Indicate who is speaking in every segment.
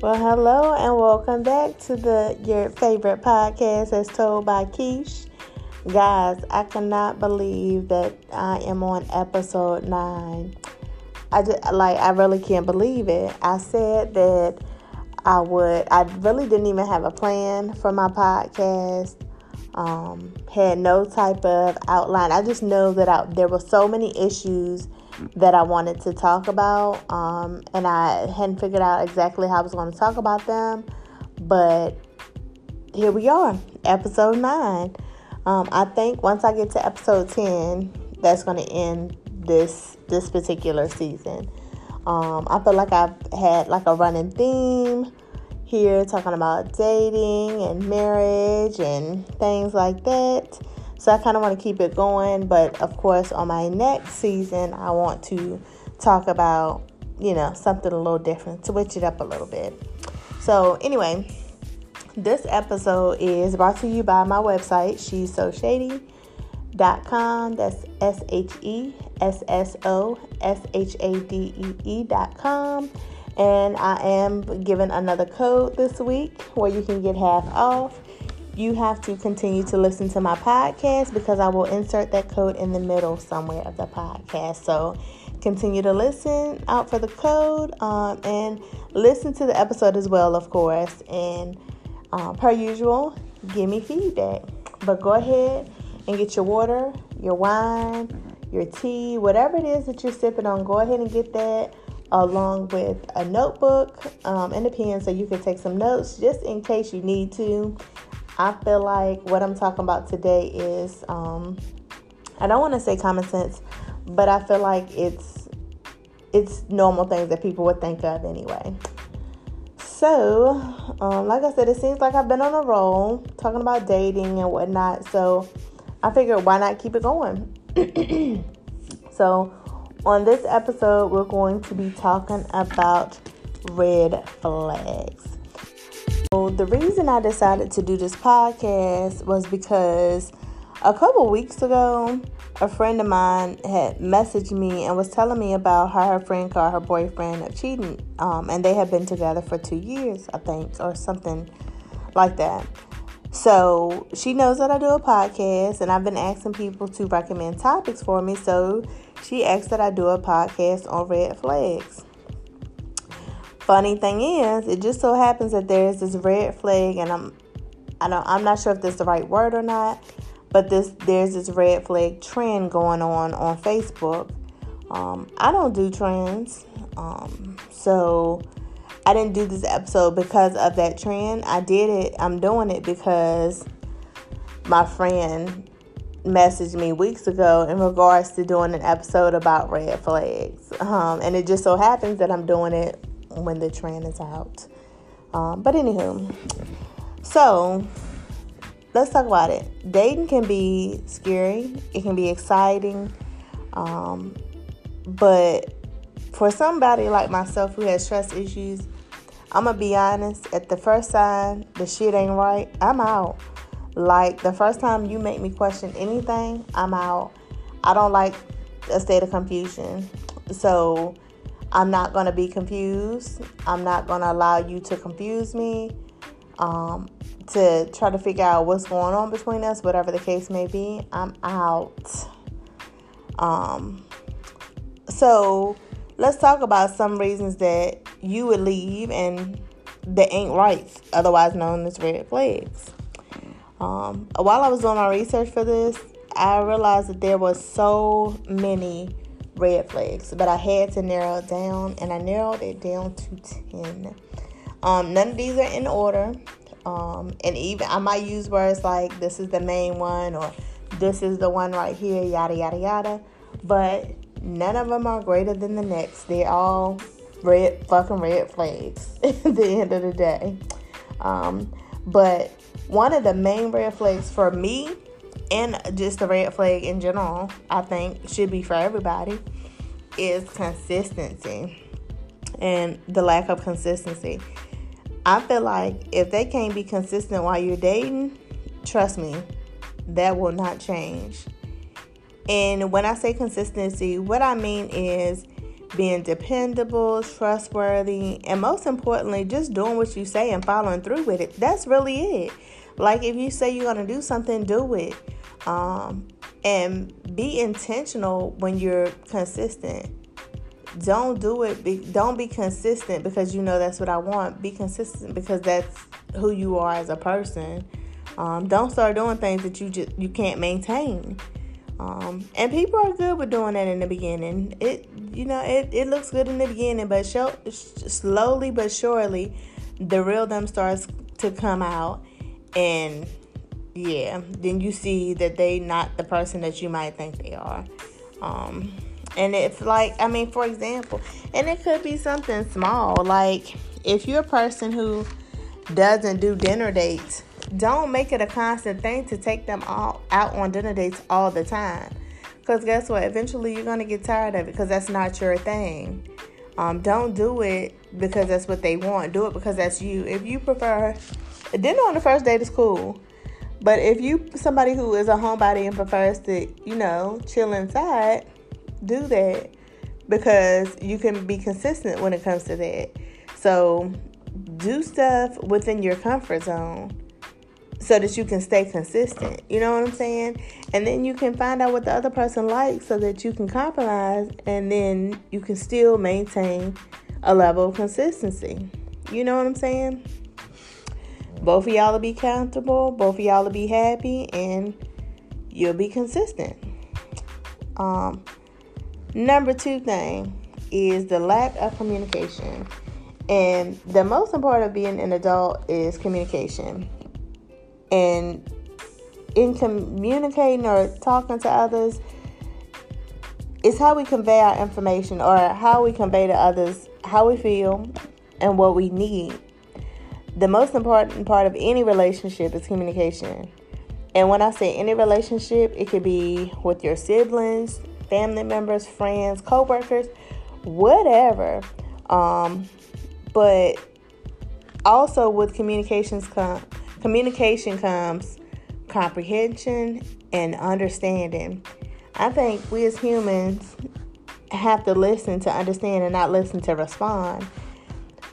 Speaker 1: Well, hello and welcome back to the your favorite podcast as told by Keish. Guys, I cannot believe that I am on episode 9. I just like I really can't believe it. I said that I would I really didn't even have a plan for my podcast. Um, had no type of outline. I just know that I, there were so many issues that I wanted to talk about, um, and I hadn't figured out exactly how I was going to talk about them. But here we are, episode nine. Um, I think once I get to episode ten, that's going to end this this particular season. Um, I feel like I've had like a running theme here, talking about dating and marriage and things like that. So I kind of want to keep it going, but of course, on my next season, I want to talk about, you know, something a little different, switch it up a little bit. So, anyway, this episode is brought to you by my website, she's so shady.com. That's S H E S S O S H A D E E.com. And I am giving another code this week where you can get half off you have to continue to listen to my podcast because I will insert that code in the middle somewhere of the podcast. So continue to listen out for the code um, and listen to the episode as well, of course. And um, per usual, give me feedback. But go ahead and get your water, your wine, your tea, whatever it is that you're sipping on, go ahead and get that along with a notebook um, and a pen so you can take some notes just in case you need to. I feel like what I'm talking about today is, um, I don't want to say common sense, but I feel like it's it's normal things that people would think of anyway. So, um, like I said, it seems like I've been on a roll talking about dating and whatnot. So, I figured why not keep it going? so, on this episode, we're going to be talking about red flags. The reason I decided to do this podcast was because a couple weeks ago, a friend of mine had messaged me and was telling me about how her friend called her boyfriend cheating, um, and they had been together for two years, I think, or something like that. So she knows that I do a podcast, and I've been asking people to recommend topics for me. So she asked that I do a podcast on red flags. Funny thing is, it just so happens that there's this red flag, and I'm, I don't, I'm not sure if this is the right word or not, but this there's this red flag trend going on on Facebook. Um, I don't do trends, um, so I didn't do this episode because of that trend. I did it. I'm doing it because my friend messaged me weeks ago in regards to doing an episode about red flags. Um, and it just so happens that I'm doing it when the train is out. Um, but anywho, so let's talk about it. Dating can be scary. It can be exciting. Um, but for somebody like myself who has trust issues, I'm gonna be honest. At the first sign the shit ain't right, I'm out. Like the first time you make me question anything, I'm out. I don't like a state of confusion. So I'm not going to be confused. I'm not going to allow you to confuse me, um, to try to figure out what's going on between us, whatever the case may be. I'm out. Um, so let's talk about some reasons that you would leave and that ain't right, otherwise known as red flags. Um, while I was doing my research for this, I realized that there was so many red flags, but I had to narrow it down, and I narrowed it down to 10. Um, none of these are in order, um, and even I might use words like this is the main one or this is the one right here, yada yada yada, but none of them are greater than the next. They're all red fucking red flags at the end of the day. Um, but one of the main red flags for me and just the red flag in general, I think should be for everybody, is consistency and the lack of consistency. I feel like if they can't be consistent while you're dating, trust me, that will not change. And when I say consistency, what I mean is being dependable, trustworthy, and most importantly, just doing what you say and following through with it. That's really it. Like if you say you're going to do something, do it. Um, and be intentional when you're consistent. Don't do it. Be, don't be consistent because you know that's what I want. Be consistent because that's who you are as a person. Um, don't start doing things that you just you can't maintain. Um, and people are good with doing that in the beginning. It you know it, it looks good in the beginning, but show, slowly but surely, the real them starts to come out, and yeah, then you see that they not the person that you might think they are. Um, and it's like, I mean, for example, and it could be something small, like if you're a person who doesn't do dinner dates, don't make it a constant thing to take them all out on dinner dates all the time. Because guess what? Eventually you're going to get tired of it because that's not your thing. Um, don't do it because that's what they want. Do it because that's you. If you prefer dinner on the first date is cool. But if you somebody who is a homebody and prefers to, you know, chill inside, do that because you can be consistent when it comes to that. So do stuff within your comfort zone so that you can stay consistent. You know what I'm saying? And then you can find out what the other person likes so that you can compromise and then you can still maintain a level of consistency. You know what I'm saying? Both of y'all will be comfortable, both of y'all will be happy, and you'll be consistent. Um, number two thing is the lack of communication. And the most important of being an adult is communication. And in communicating or talking to others, is how we convey our information or how we convey to others how we feel and what we need the most important part of any relationship is communication. And when I say any relationship, it could be with your siblings, family members, friends, co-workers, whatever. Um, but also with communications com- communication comes comprehension and understanding. I think we as humans have to listen to understand and not listen to respond.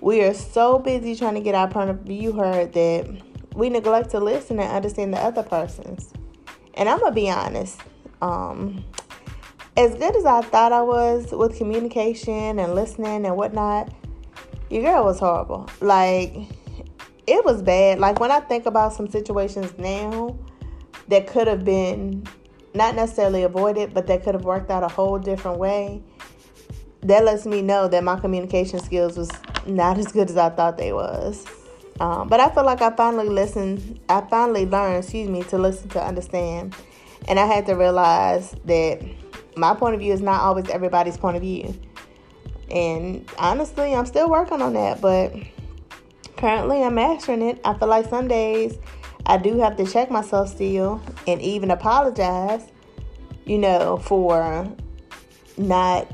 Speaker 1: We are so busy trying to get our point of view heard that we neglect to listen and understand the other person's. And I'm gonna be honest. Um, as good as I thought I was with communication and listening and whatnot, your girl was horrible. Like it was bad. Like when I think about some situations now that could have been not necessarily avoided, but that could have worked out a whole different way. That lets me know that my communication skills was not as good as I thought they was. Um, but I feel like I finally listened. I finally learned, excuse me, to listen to understand, and I had to realize that my point of view is not always everybody's point of view. And honestly, I'm still working on that, but currently I'm mastering it. I feel like some days I do have to check myself still and even apologize, you know, for not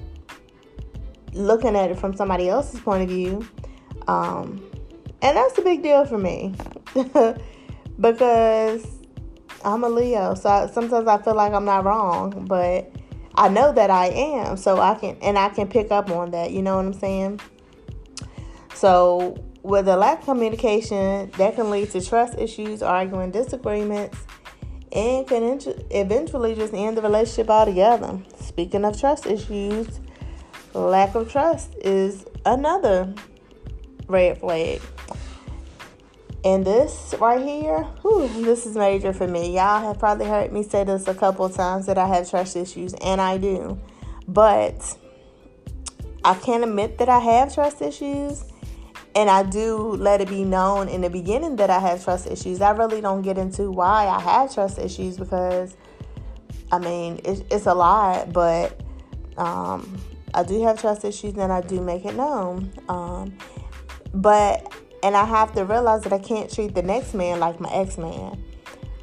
Speaker 1: looking at it from somebody else's point of view. Um, and that's a big deal for me because I'm a Leo. So I, sometimes I feel like I'm not wrong, but I know that I am. So I can, and I can pick up on that. You know what I'm saying? So with a lack of communication, that can lead to trust issues, arguing, disagreements, and can eventually just end the relationship altogether. Speaking of trust issues, lack of trust is another red flag. And this right here, whew, this is major for me. Y'all have probably heard me say this a couple times that I have trust issues, and I do. But I can't admit that I have trust issues, and I do let it be known in the beginning that I have trust issues. I really don't get into why I have trust issues because, I mean, it's, it's a lot, but um, I do have trust issues and I do make it known. Um, but, and I have to realize that I can't treat the next man like my ex man,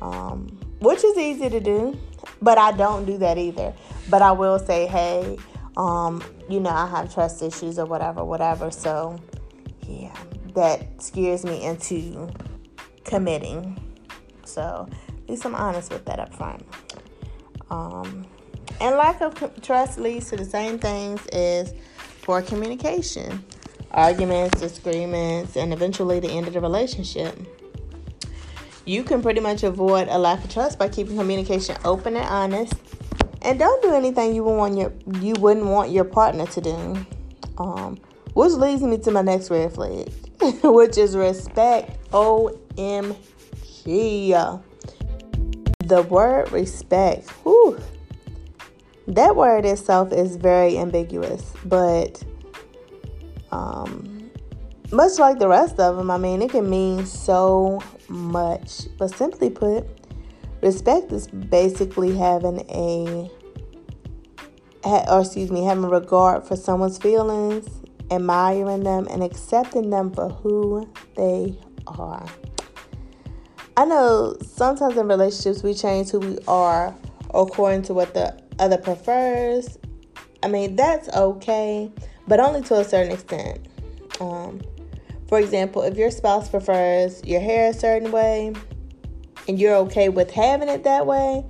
Speaker 1: um, which is easy to do, but I don't do that either. But I will say, hey, um, you know, I have trust issues or whatever, whatever. So, yeah, that scares me into committing. So, at least I'm honest with that up front. Um, and lack of trust leads to the same things as poor communication, arguments, disagreements, and eventually the end of the relationship. You can pretty much avoid a lack of trust by keeping communication open and honest, and don't do anything you want your you wouldn't want your partner to do. Um, which leads me to my next red flag, which is respect. OMG. The word respect. Whew, that word itself is very ambiguous, but um, much like the rest of them, I mean, it can mean so much. But simply put, respect is basically having a, or excuse me, having regard for someone's feelings, admiring them, and accepting them for who they are. I know sometimes in relationships we change who we are according to what the other prefers. I mean, that's okay, but only to a certain extent. Um, for example, if your spouse prefers your hair a certain way and you're okay with having it that way,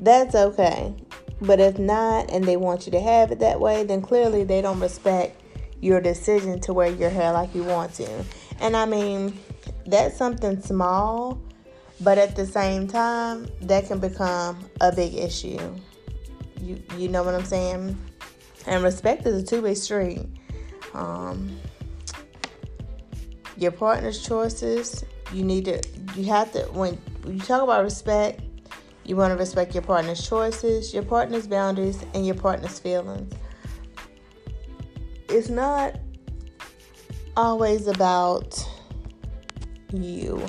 Speaker 1: that's okay. But if not, and they want you to have it that way, then clearly they don't respect your decision to wear your hair like you want to. And I mean, that's something small, but at the same time, that can become a big issue. You you know what I'm saying? And respect is a two-way street. Um, your partner's choices, you need to you have to when you talk about respect, you want to respect your partner's choices, your partner's boundaries, and your partner's feelings. It's not always about you.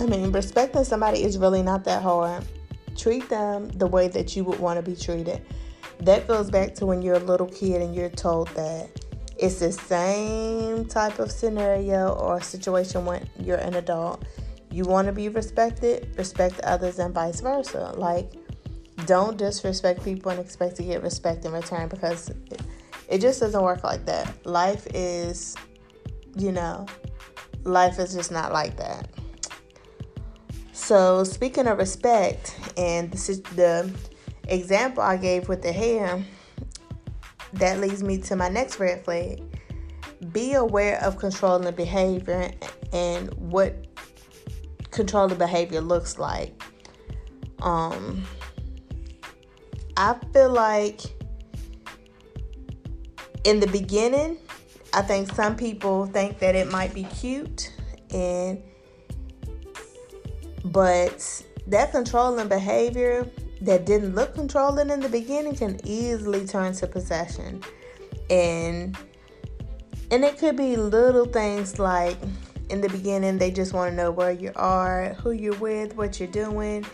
Speaker 1: I mean, respecting somebody is really not that hard treat them the way that you would want to be treated. That goes back to when you're a little kid and you're told that it's the same type of scenario or situation when you're an adult. You want to be respected, respect others, and vice versa. Like, don't disrespect people and expect to get respect in return because it, just doesn't work like that. Life is, you know, life is just not like that. So, speaking of respect, and this is the example I gave with the hair, that leads me to my next red flag. Be aware of controlling behavior and what controlling behavior looks like. Um, I feel like in the beginning, I think some people think that it might be cute and but that controlling behavior that didn't look controlling in the beginning can easily turn to possession. And and it could be little things like in the beginning they just want to know where you are, who you're with, what you're doing.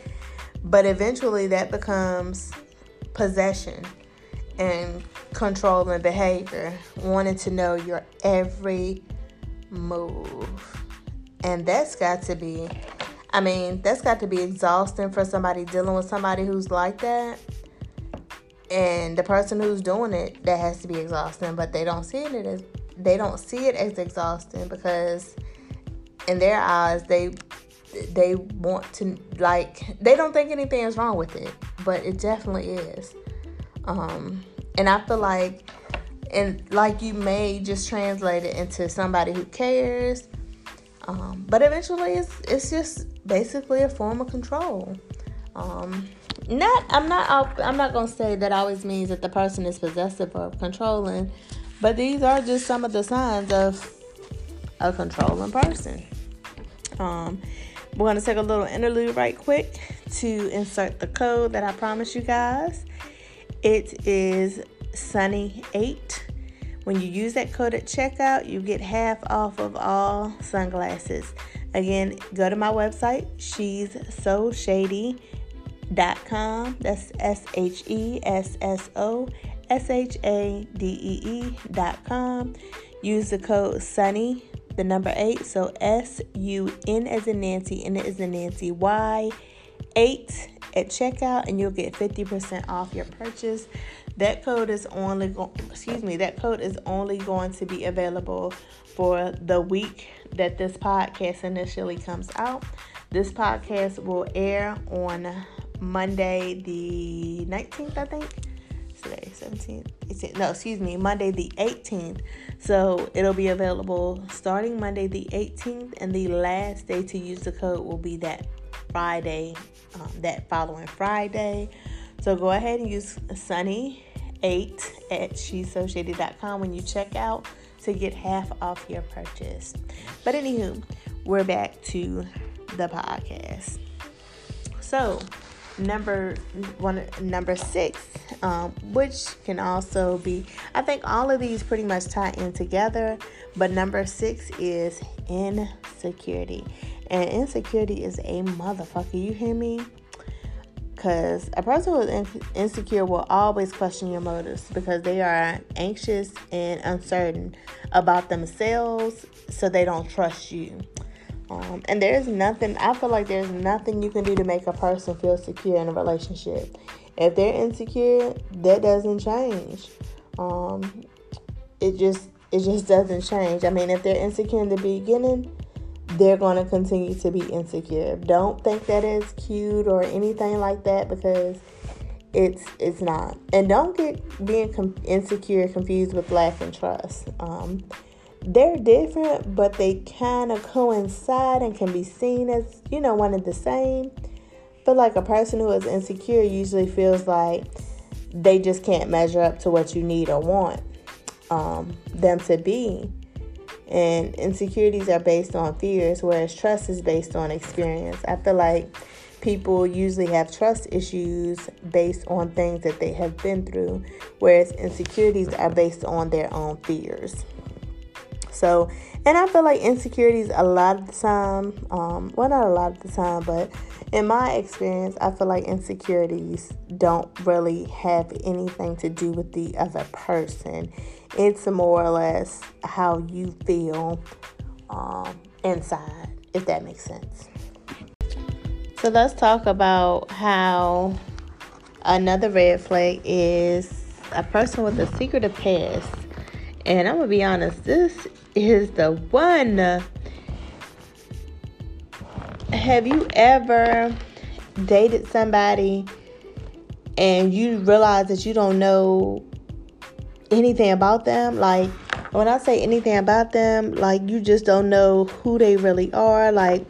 Speaker 1: But eventually that becomes possession and controlling behavior, wanting to know your every move. And that's got to be I mean, that's got to be exhausting for somebody dealing with somebody who's like that. And the person who's doing it, that has to be exhausting, but they don't see it as they don't see it as exhausting because in their eyes they they want to like they don't think anything is wrong with it, but it definitely is. Um and I feel like and like you may just translate it into somebody who cares um, but eventually, it's it's just basically a form of control. Um, not I'm not I'm not gonna say that always means that the person is possessive or controlling, but these are just some of the signs of a controlling person. Um, we're gonna take a little interlude right quick to insert the code that I promised you guys. It is Sunny Eight when you use that code at checkout, you get half off of all sunglasses. Again, go to my website, she's so shady.com. That's S H E S S O S H A D E E.com. Use the code SUNNY, the number eight. So S U N as in Nancy, N as in Nancy, Y 8 at checkout, and you'll get 50% off your purchase. That code is only go- excuse me, that code is only going to be available for the week that this podcast initially comes out. This podcast will air on Monday the 19th, I think. today? 17th? 18th? No, excuse me, Monday the 18th. So it'll be available starting Monday the 18th, and the last day to use the code will be that Friday, um, that following Friday. So go ahead and use Sunny8 at she's so shady.com when you check out to get half off your purchase. But anywho, we're back to the podcast. So, number one, number six, um, which can also be, I think all of these pretty much tie in together. But number six is insecurity, and insecurity is a motherfucker. You hear me? Because a person who is insecure will always question your motives because they are anxious and uncertain about themselves, so they don't trust you. Um, and there's nothing, I feel like there's nothing you can do to make a person feel secure in a relationship. If they're insecure, that doesn't change. Um, it just it just doesn't change. I mean, if they're insecure in the beginning, they're going to continue to be insecure. Don't think that is cute or anything like that because it's it's not. And don't get being com- insecure confused with lack of trust. Um, they're different, but they kind of coincide and can be seen as you know one and the same. But like a person who is insecure usually feels like they just can't measure up to what you need or want um, them to be. And insecurities are based on fears, whereas trust is based on experience. I feel like people usually have trust issues based on things that they have been through, whereas insecurities are based on their own fears. So, and I feel like insecurities a lot of the time, um, well, not a lot of the time, but in my experience, I feel like insecurities don't really have anything to do with the other person. It's more or less how you feel um, inside, if that makes sense. So let's talk about how another red flag is a person with a secretive past. And I'm gonna be honest, this is the one. Have you ever dated somebody and you realize that you don't know anything about them? Like, when I say anything about them, like, you just don't know who they really are. Like,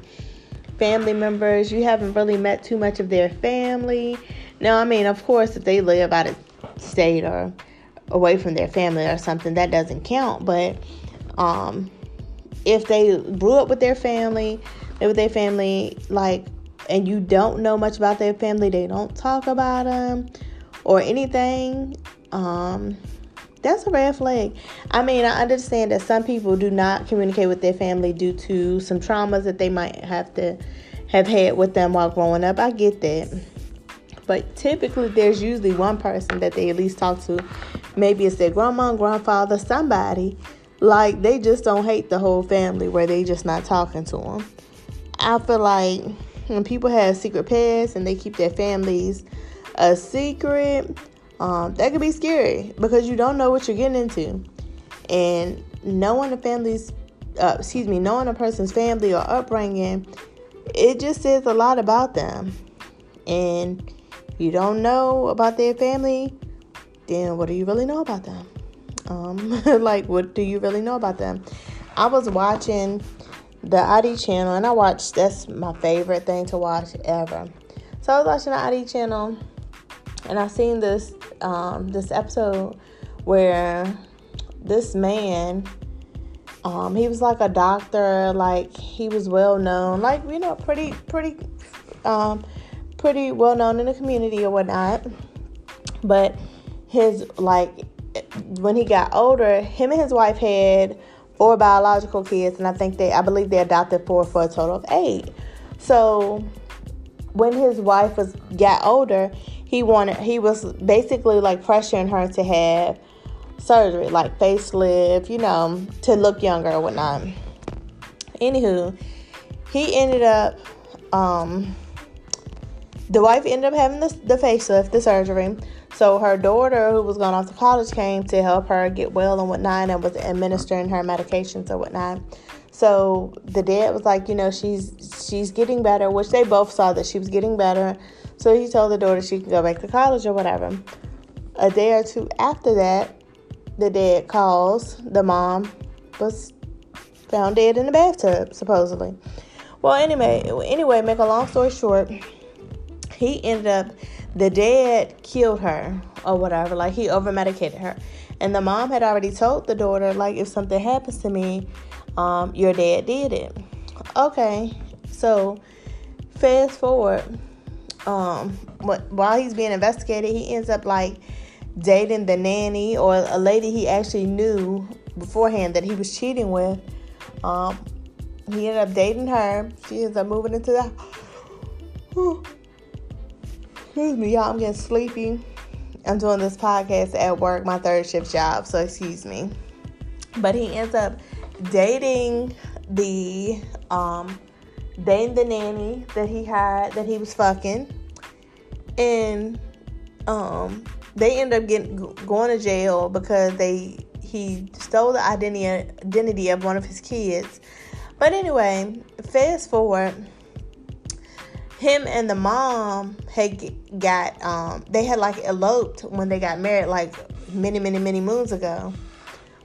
Speaker 1: family members, you haven't really met too much of their family. Now, I mean, of course, if they live out of state or away from their family or something, that doesn't count. But um, if they grew up with their family, with their family, like, and you don't know much about their family, they don't talk about them or anything, um, that's a red flag. I mean, I understand that some people do not communicate with their family due to some traumas that they might have to have had with them while growing up. I get that. But typically, there's usually one person that they at least talk to. Maybe it's their grandma, grandfather, somebody like they just don't hate the whole family where they just not talking to them. I feel like when people have secret pasts and they keep their families a secret, um, that could be scary because you don't know what you're getting into. And knowing a family's, uh, excuse me, knowing a person's family or upbringing, it just says a lot about them. And you don't know about their family, then what do you really know about them? Um, like, what do you really know about them? I was watching the ID channel, and I watched. That's my favorite thing to watch ever. So I was watching the ID channel, and I seen this um, this episode where this man, um, he was like a doctor, like he was well known, like you know, pretty pretty, um, pretty well known in the community or whatnot. But his like when he got older, him and his wife had four biological kids, and I think they, I believe they adopted four for a total of eight. So when his wife was got older, he wanted, he was basically like pressuring her to have surgery, like facelift, you know, to look younger or whatnot. Anywho, he ended up, um, the wife ended up having the, the facelift, the surgery. So her daughter, who was going off to college, came to help her get well and whatnot, and was administering her medications or whatnot. So the dad was like, you know, she's she's getting better, which they both saw that she was getting better. So he told the daughter she could go back to college or whatever. a day or two after that, the dad calls. The mom was found dead in the bathtub, supposedly. Well, anyway, anyway, make a long story short, he ended up the dad killed her or whatever. Like he over medicated her, and the mom had already told the daughter, like, if something happens to me, um, your dad did it. Okay, so fast forward, um, while he's being investigated, he ends up like dating the nanny or a lady he actually knew beforehand that he was cheating with. Um, he ended up dating her. She ends up moving into the. Excuse me, y'all. I'm getting sleepy. I'm doing this podcast at work, my third shift job, so excuse me. But he ends up dating the um dating the nanny that he had that he was fucking and um they end up getting going to jail because they he stole the identity identity of one of his kids. But anyway, fast forward, him and the mom had got um they had like eloped when they got married like many many many moons ago.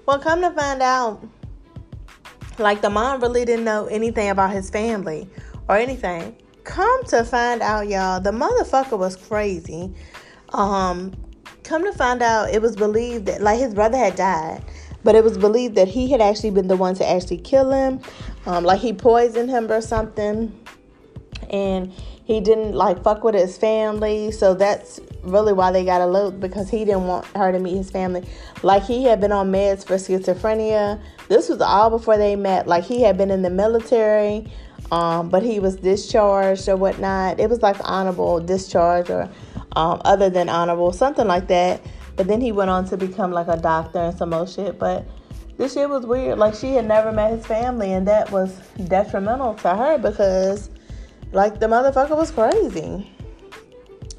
Speaker 1: Well, come to find out, like the mom really didn't know anything about his family or anything. Come to find out, y'all, the motherfucker was crazy. Um, come to find out, it was believed that like his brother had died, but it was believed that he had actually been the one to actually kill him. Um, like he poisoned him or something, and he didn't like fuck with his family. So that's really why they got eloped because he didn't want her to meet his family. Like he had been on meds for schizophrenia. This was all before they met. Like he had been in the military um, but he was discharged or whatnot. It was like honorable discharge or um, other than honorable, something like that. But then he went on to become like a doctor and some more shit. But this shit was weird. Like she had never met his family, and that was detrimental to her because, like, the motherfucker was crazy.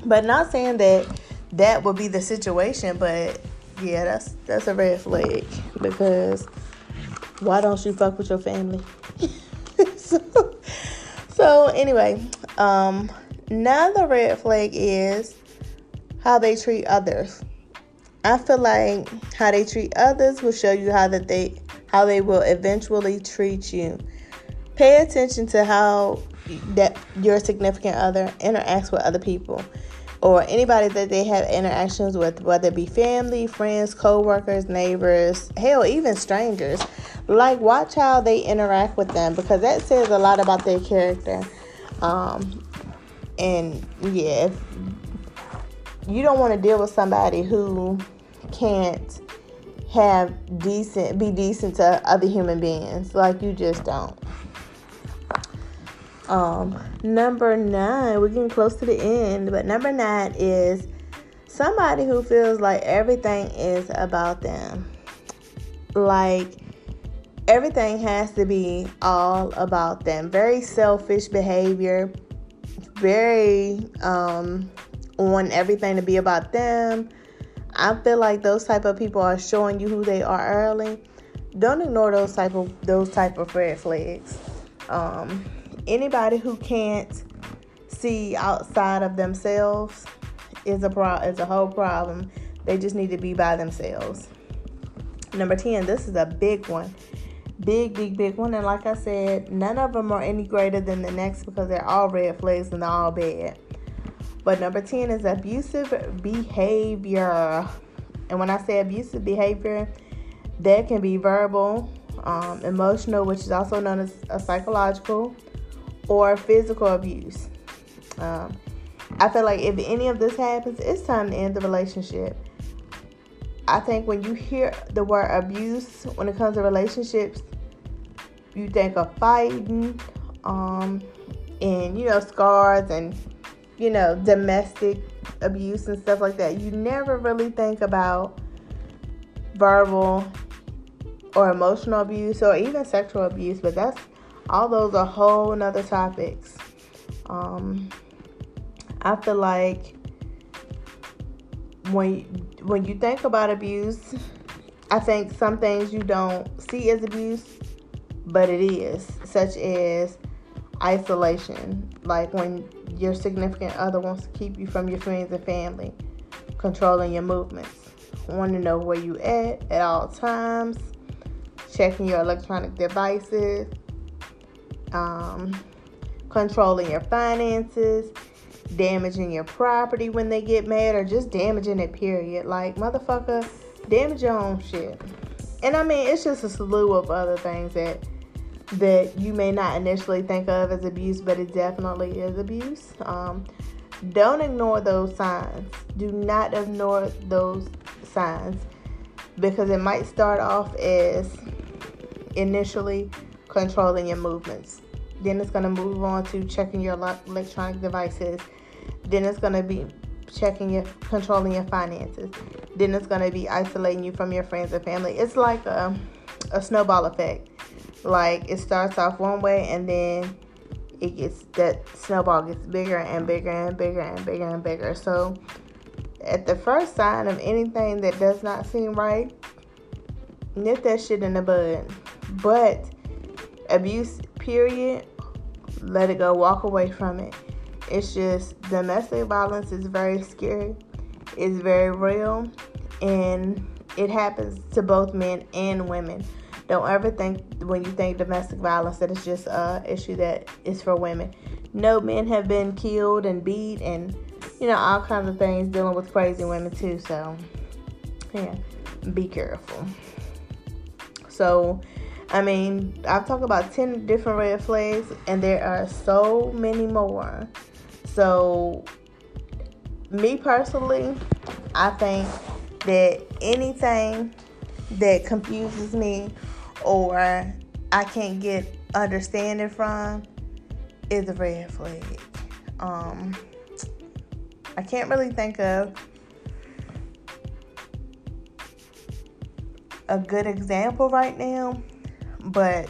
Speaker 1: But not saying that that would be the situation, but yeah, that's that's a red flag because why don't you fuck with your family? so, so anyway, um, another red flag is how they treat others. I feel like how they treat others will show you how that they how they will eventually treat you. Pay attention to how that your significant other interacts with other people or anybody that they have interactions with, whether it be family, friends, co-workers, neighbors, hell, even strangers. Like, watch how they interact with them because that says a lot about their character. Um, and yeah, you don't want to deal with somebody who can't have decent, be decent to other human beings. Like, you just don't. Um, number nine, we're getting close to the end, but number nine is somebody who feels like everything is about them. Like everything has to be all about them. Very selfish behavior, very um, on everything to be about them. I feel like those type of people are showing you who they are early. Don't ignore those type of those type of red flags. Um, anybody who can't see outside of themselves is a pro- is a whole problem. They just need to be by themselves. Number 10, this is a big one. Big, big, big one. And like I said, none of them are any greater than the next because they're all red flags and they're all bad. But number 10 is abusive behavior. And when I say abusive behavior, that can be verbal, um, emotional, which is also known as a psychological, or physical abuse. Um, I feel like if any of this happens, it's time to end the relationship. I think when you hear the word abuse when it comes to relationships, you think of fighting, um, and you know, scars and you know, domestic abuse and stuff like that. You never really think about verbal or emotional abuse or even sexual abuse, but that's all those are whole nother topics. Um, I feel like when when you think about abuse, I think some things you don't see as abuse, but it is, such as isolation, like when your significant other wants to keep you from your friends and family controlling your movements. Want to know where you at at all times. Checking your electronic devices. Um, controlling your finances. Damaging your property when they get mad, or just damaging it, period. Like, motherfucker, damage your own shit. And I mean, it's just a slew of other things that that you may not initially think of as abuse, but it definitely is abuse. Um, don't ignore those signs. Do not ignore those signs because it might start off as initially controlling your movements. Then it's going to move on to checking your electronic devices. Then it's going to be checking your controlling your finances. Then it's going to be isolating you from your friends and family. It's like a, a snowball effect. Like it starts off one way and then it gets that snowball gets bigger and bigger and bigger and bigger and bigger. So at the first sign of anything that does not seem right, nip that shit in the bud. But abuse, period, let it go, walk away from it. It's just domestic violence is very scary, it's very real, and it happens to both men and women. Don't ever think when you think domestic violence that it's just a issue that is for women. No, men have been killed and beat and you know all kinds of things dealing with crazy women too. So yeah, be careful. So I mean, I've talked about 10 different red flags, and there are so many more. So, me personally, I think that anything that confuses me or I can't get understanding from is a red flag. Um, I can't really think of a good example right now, but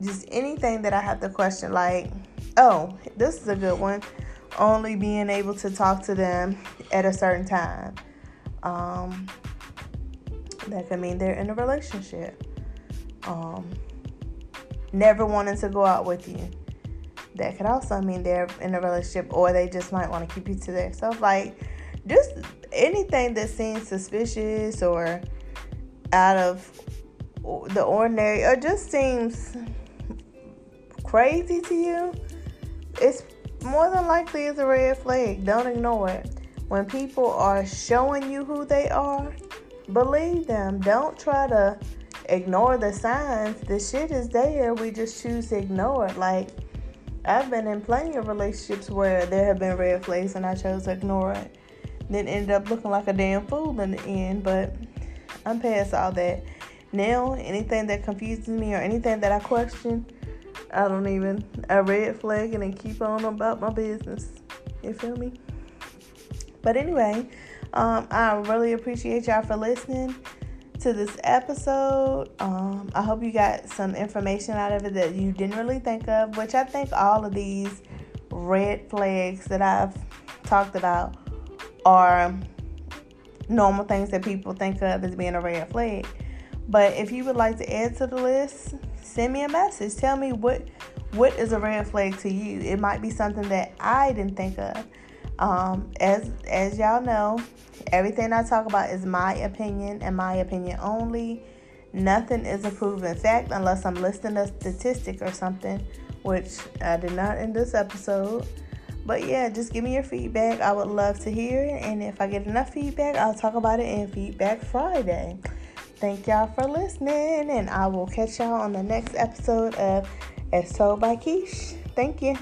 Speaker 1: just anything that I have to question, like, oh, this is a good one. Only being able to talk to them at a certain time. Um, that could mean they're in a relationship um, never wanting to go out with you. That could also mean they're in a relationship or they just might want to keep you to themselves. Like, just anything that seems suspicious or out of the ordinary or just seems crazy to you, it's more than likely it's a red flag. Don't ignore it. When people are showing you who they are, believe them. Don't try to ignore the signs. The shit is there. We just choose to ignore it. Like, I've been in plenty of relationships where there have been red flags and I chose to ignore it. Then ended up looking like a damn fool in the end. But I'm past all that. Now, anything that confuses me or anything that I question, I don't even, I red flag and keep on about my business. You feel me? But anyway, um, I really appreciate y'all for listening to this episode. Um, I hope you got some information out of it that you didn't really think of, which I think all of these red flags that I've talked about are normal things that people think of as being a red flag. But if you would like to add to the list, send me a message. Tell me what what is a red flag to you. It might be something that I didn't think of. Um, as as y'all know, everything I talk about is my opinion and my opinion only. Nothing is a proven fact unless I'm listing a statistic or something, which I did not in this episode. But yeah, just give me your feedback. I would love to hear it. And if I get enough feedback, I'll talk about it in Feedback Friday. Thank y'all for listening, and I will catch y'all on the next episode of As Told by Keish. Thank you.